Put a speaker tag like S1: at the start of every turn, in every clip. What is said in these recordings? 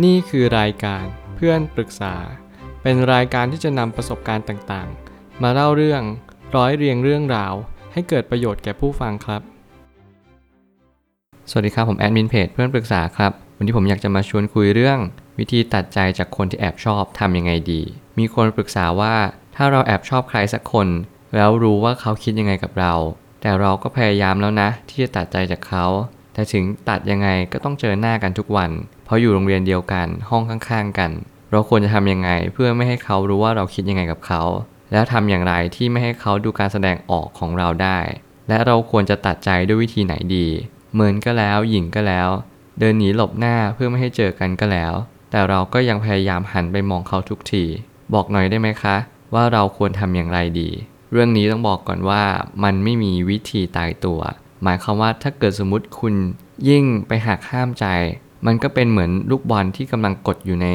S1: นี่คือรายการเพื่อนปรึกษา เป็นรายการที่จะนำประสบการณ์ต่างๆ มาเล่าเรื่องร้อยเรียงเรื่องราว ให้เกิดประโยชน์แก่ผู้ฟังครับ สวัสดีครับผมแอดมินเพจเพื่อนปรึกษาครับ วันนี้ผมอยากจะมาชวนคุยเรื่อง วิธีตัดใจจากคนที่แอบชอบทำยังไงดี มีคนปรึกษาว่าถ้าเราแอบชอบใครสักคน แล้วรู้ว่าเขาคิดยังไงกับเรา แต่เราก็พยายามแล้วนะ ที่จะตัดใจจากเขา แต่ถึงตัดยังไงก็ต้องเจอหน้ากันทุกวัน ราะอยู่โรงเรียนเดียวกันห้องข้างๆกัน เราควรจะทำยังไงเพื่อไม่ให้เขารู้ว่าเราคิดยังไงกับเขา แล้วทำอย่างไรที่ไม่ให้เขาดูการแสดงออกของเราได้ และเราควรจะตัดใจด้วยวิธีไหนดีเหมือนก็แล้วหญิงก็แล้ว เดินหนีหลบหน้าเพื่อไม่ให้เจอกันก็แล้ว แต่เราก็ยังพยายามหันไปมองเขาทุกที บอกหน่อยได้ไหมคะ ว่าเราควรทำอย่างไรดี เรื่องนี้ต้องบอกก่อนว่ามันไม่มีวิธีตายตัว หมายความว่าถ้าเกิดสมมติคุณยิ่งไปหักห้ามใจ มันก็เป็นเหมือนลูกบอลที่กำลังกดอยู่ใน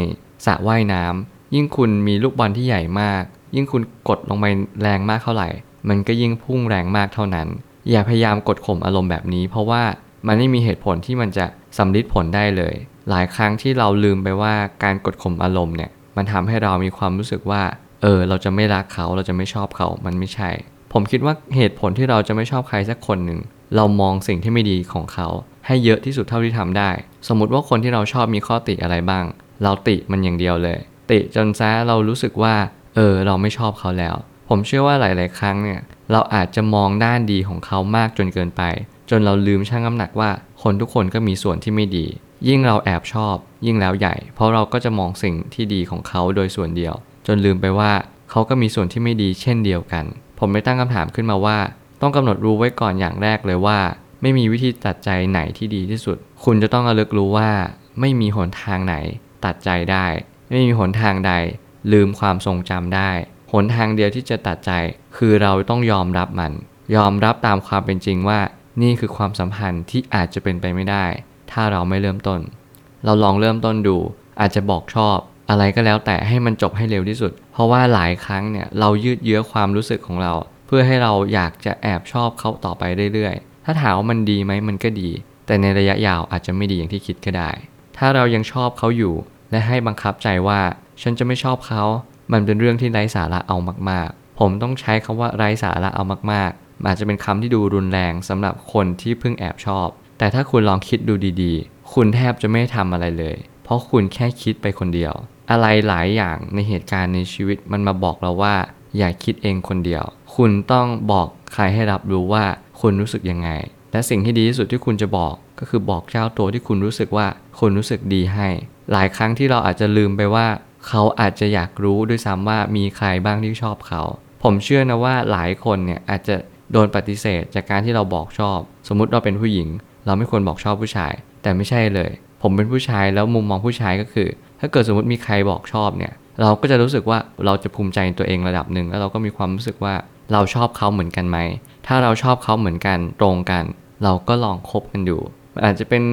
S1: สระว่ายน้ำยิ่งคุณมีลูกบอลที่ใหญ่มาก ยิ่งคุณกดลงไปแรงมากเท่าไหร่ มันก็ยิ่งพุ่งแรงมากเท่านั้น อย่าพยายามกดข่มอารมณ์แบบนี้ เพราะว่ามันไม่มีเหตุผลที่มันจะสำลิดผลได้เลย หลายครั้งที่เราลืมไปว่าการกดข่มอารมณ์เนี่ย มันทำให้เรามีความรู้สึกว่า เออ เราจะไม่รักเขา เราจะไม่ชอบเขา มันไม่ใช่ ผมคิดว่าเหตุผลที่เราจะไม่ชอบใครสักคนหนึ่ง เรามองสิ่งที่ไม่ดีของเขา ให้เยอะที่สุดเท่าที่ทำได้ สมมติว่าคนที่เราชอบมีข้อติอะไรบ้าง เราติมันอย่างเดียวเลย ติจนซะเรารู้สึกว่า เออ เราไม่ชอบเขาแล้ว ผมเชื่อว่าหลาย ๆ ครั้งเนี่ย เราอาจจะมองด้านดีของเขามากจนเกินไป จนเราลืมชั่งน้ำหนักว่า คนทุกคนก็มีส่วนที่ไม่ดี ยิ่งเราแอบชอบ ยิ่งแล้วใหญ่ เพราะเราก็จะมองสิ่งที่ดีของเขาโดยส่วนเดียว จนลืมไปว่าเขาก็มีส่วนที่ไม่ดีเช่นเดียวกัน ผมไม่ตั้งคำถามขึ้นมาว่า ต้องกำหนดรู้ไว้ก่อนอย่างแรกเลยว่า ไม่มีวิธีตัดใจไหนที่ดีที่สุด คุณจะต้องระลึกรู้ว่า ไม่มีหนทางไหนตัดใจได้ ไม่มีหนทางใด ลืมความทรงจำได้ หนทางเดียวที่จะตัดใจ คือเราต้องยอมรับมัน ยอมรับตามความเป็นจริงว่า นี่คือความสัมพันธ์ที่อาจจะเป็นไปไม่ได้ ถ้าเราไม่เริ่มต้น เราลองเริ่มต้นดู อาจจะบอกชอบ อะไรก็แล้วแต่ให้มันจบให้เร็วที่สุด เพราะว่าหลายครั้งเนี่ยเรายืดเยื้อความรู้สึกของเรา เพื่อให้เราอยากจะแอบชอบเขาต่อไปเรื่อยๆ ถ้าถามว่ามันดีไหมมันก็ดี แต่ในระยะยาวอาจจะไม่ดีอย่างที่คิดก็ได้ ถ้าเรายังชอบเขาอยู่ และให้บังคับใจว่า ฉันจะไม่ชอบเขา มันเป็นเรื่องที่ไร้สาระเอามากๆ ผมต้องใช้คำว่าไร้สาระเอามากๆ อาจจะเป็นคำที่ดูรุนแรงสำหรับคนที่เพิ่งแอบชอบ แต่ถ้าคุณลองคิดดูดีๆ คุณแทบจะไม่ทำอะไรเลย เพราะคุณแค่คิดไปคนเดียว อะไรหลายอย่างในเหตุการณ์ในชีวิตมันมาบอกเราว่า อย่าคิดเองคนเดียว คุณต้องบอกใครให้รับรู้ว่า คุณรู้สึกยังไง และสิ่งที่ดีที่สุดที่คุณจะบอก ก็คือบอกเจ้าตัวที่คุณรู้สึกว่าคุณรู้สึกดีให้ หลายครั้งที่เราอาจจะลืมไปว่า เขาอาจจะอยากรู้ด้วยซ้ำว่ามีใครบ้างที่ชอบเขา ผมเชื่อนะว่าหลายคนเนี่ยอาจจะโดนปฏิเสธจากการที่เราบอกชอบ สมมุติเราเป็นผู้หญิง เราไม่ควรบอกชอบผู้ชาย แต่ไม่ใช่เลย ผมเป็นผู้ชายแล้วมุมมองผู้ชายก็คือ ถ้าเกิดสมมติมีใครบอกชอบเนี่ย เราก็จะรู้สึกว่าเราจะภูมิใจในตัวเองระดับหนึ่งแล้วเราก็มีความรู้สึกว่า เราชอบเขาเหมือนกันไหม ถ้าเราชอบเขาเหมือนกันตรงกัน เราก็ลองคบกันดูมันอาจจะเป็น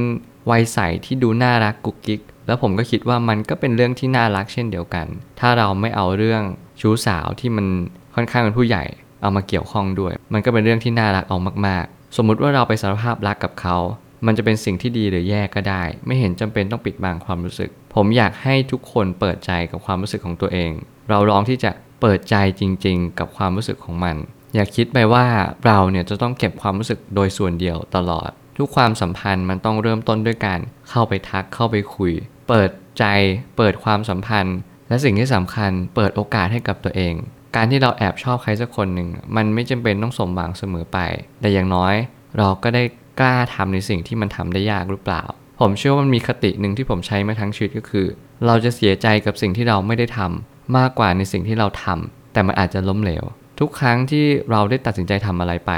S1: วัยใสที่ดูน่ารักกุ๊กกิ๊ก แล้วผมก็คิดว่ามันก็เป็นเรื่องที่น่ารักเช่นเดียวกัน ถ้าเราไม่เอาเรื่องชู้สาวที่มันค่อนข้างเป็นผู้ใหญ่ เอามาเกี่ยวข้องด้วย มันก็เป็นเรื่องที่น่ารักเอามากๆ สมมุติว่าเราไปสารภาพรักกับเขา มันจะเป็นสิ่งที่ดีหรือแย่ก็ได้ ไม่เห็นจำเป็นต้องปิดบังความรู้สึก ผมอยากให้ทุกคนเปิดใจกับความรู้สึกของตัวเอง เราลองที่จะ เปิดใจจริง ๆ กับความรู้สึกของมัน อย่าคิดไปว่าเราเนี่ยจะต้องเก็บความรู้สึกโดยส่วนเดียวตลอด ทุกความสัมพันธ์มันต้องเริ่มต้นด้วยการเข้าไปทักเข้าไปคุย เปิดใจเปิดความสัมพันธ์ และสิ่งที่สำคัญเปิดโอกาสให้กับตัวเอง การที่เราแอบชอบใครสักคนหนึ่งมันไม่จำเป็นต้องสมหวังเสมอไป แต่อย่างน้อย เราก็ได้กล้าทำในสิ่งที่มันทำได้ยากหรือเปล่า ผมเชื่อว่ามันมีคติหนึ่งที่ผมใช้มาทั้งชีวิตก็คือ เราจะเสียใจกับสิ่งที่เราไม่ได้ทำ มากกว่าในสิ่งที่เราทำแต่มันอาจจะล้มเหลว ทุกครั้งที่เราได้ตัดสินใจทำอะไรไป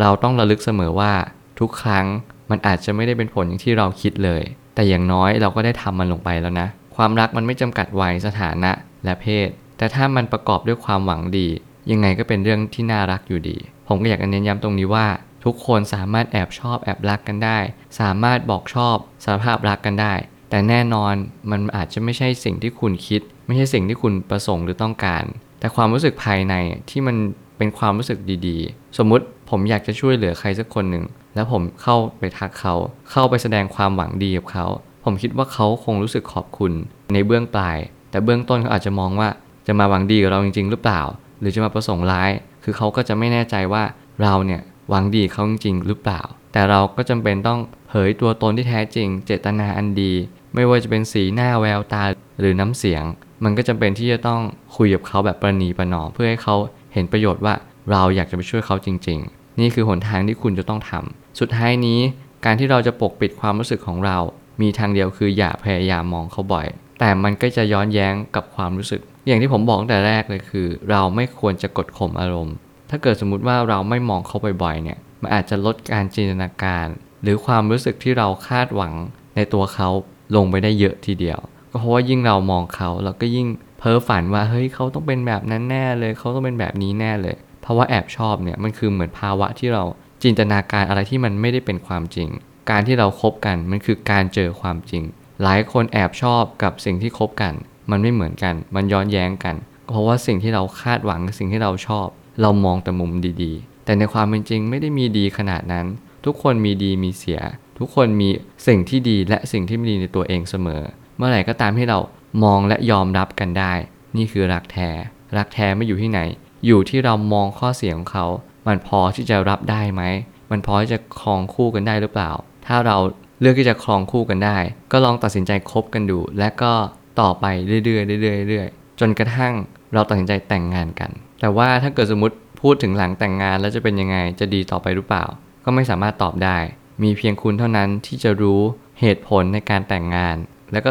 S1: เราต้องระลึกเสมอว่าทุกครั้งมันอาจจะไม่ได้เป็นผลอย่างที่เราคิดเลย แต่อย่างน้อยเราก็ได้ทำมันลงไปแล้วนะ ความรักมันไม่จำกัดวัยสถานะและเพศ แต่ถ้ามันประกอบด้วยความหวังดี ยังไงก็เป็นเรื่องที่น่ารักอยู่ดี ผมก็อยากเน้นย้ำตรงนี้ว่า ทุกคนสามารถแอบชอบแอบรักกันได้ สามารถบอกชอบสารภาพรักกันได้ แต่แน่นอนมันอาจจะไม่ใช่สิ่งที่คุณคิด ไม่ใช่สิ่งที่คุณประสงค์หรือต้องการ แต่ความรู้สึกภายในที่มันเป็นความรู้สึกดีๆ สมมุติผมอยากจะช่วยเหลือใครสักคนหนึ่ง แล้วผมเข้าไปทักเขา เข้าไปแสดงความหวังดีกับเขาผม
S2: ผมคิดว่าเขาคงรู้สึกขอบคุณในเบื้องปลาย แต่เบื้องต้นเขาอาจจะมองว่าจะมาหวังดีกับเราจริง ๆ หรือเปล่า หรือจะมาประสงค์ร้าย คือเขาก็จะไม่แน่ใจว่าเราเนี่ยหวังดีเขาจริง ๆ หรือเปล่า แต่เราก็จำเป็นต้องเผยตัวตนที่แท้จริง เจตนาอันดี ไม่ว่าจะเป็นสีหน้าแววตาหรือน้ำเสียง มันก็จำเป็นที่จะต้องคุยกับเขาแบบประนีประนอมเพื่อให้เขาเห็นประโยชน์ว่าเราอยากจะไปช่วยเขาจริง ๆ นี่คือหนทางที่คุณจะต้องทำสุดท้ายนี้การที่เราจะปกปิดความรู้สึกของเรา มีทางเดียวคืออย่าพยายามมองเขาบ่อย แต่มันก็จะย้อนแย้งกับความรู้สึก อย่างที่ผมบอกแต่แรกเลยคือ เราไม่ควรจะกดข่มอารมณ์ ถ้าเกิดสมมุติว่าเราไม่มองเขาบ่อยๆเนี่ย มันอาจจะลดการจินตนาการ หรือความรู้สึกที่เราคาดหวังในตัวเขาลงไปได้เยอะทีเดียว ก็เพราะว่ายิ่งเรามองเขาเราก็ยิ่งเพ้อฝันว่าเฮ้ยเขาต้องเป็นแบบนั้นแน่เลยเขาต้องเป็นแบบนี้แน่เลย เพราะว่าแอบชอบเนี่ยมันคือเหมือนภาวะที่เราจินตนาการอะไรที่มันไม่ได้เป็นความจริง การที่เราครบกันมันคือการเจอความจริง หลายคนแอบชอบกับสิ่งที่คบกัน มันไม่เหมือนกัน มันย้อนแย้งกัน เพราะว่าสิ่งที่เราคาดหวังสิ่งที่เราชอบ เรามองแต่มุมดีๆ แต่ในความเป็นจริงไม่ได้มีดีขนาดนั้น ทุกคนมีดีมีเสีย ทุกคนมีสิ่งที่ดีและสิ่งที่ไม่ดีในตัวเองเสมอ เมื่อไหร่ก็ตามที่เรามองและยอมรับกันได้ นี่คือรักแท้ รักแท้ไม่อยู่ที่ไหน อยู่ที่เรามองข้อเสียของเขา มันพอที่จะรับได้ไหม มันพอที่จะครองคู่กันได้หรือเปล่า ถ้าเราเลือกที่จะครองคู่กันได้ ก็ลองตัดสินใจคบกันดู และก็ต่อไปเรื่อยๆเรื่อยๆเรื่อยๆจนกระทั่งเราตัดสินใจแต่งงานกัน แต่ว่าถ้าเกิดสมมติพูดถึงหลังแต่งงานแล้วจะเป็นยังไง จะดีต่อไปหรือเปล่า ก็ไม่สามารถตอบได้ มีเพียงคุณเท่านั้นที่จะรู้เหตุผลในการแต่งงาน แล้วก็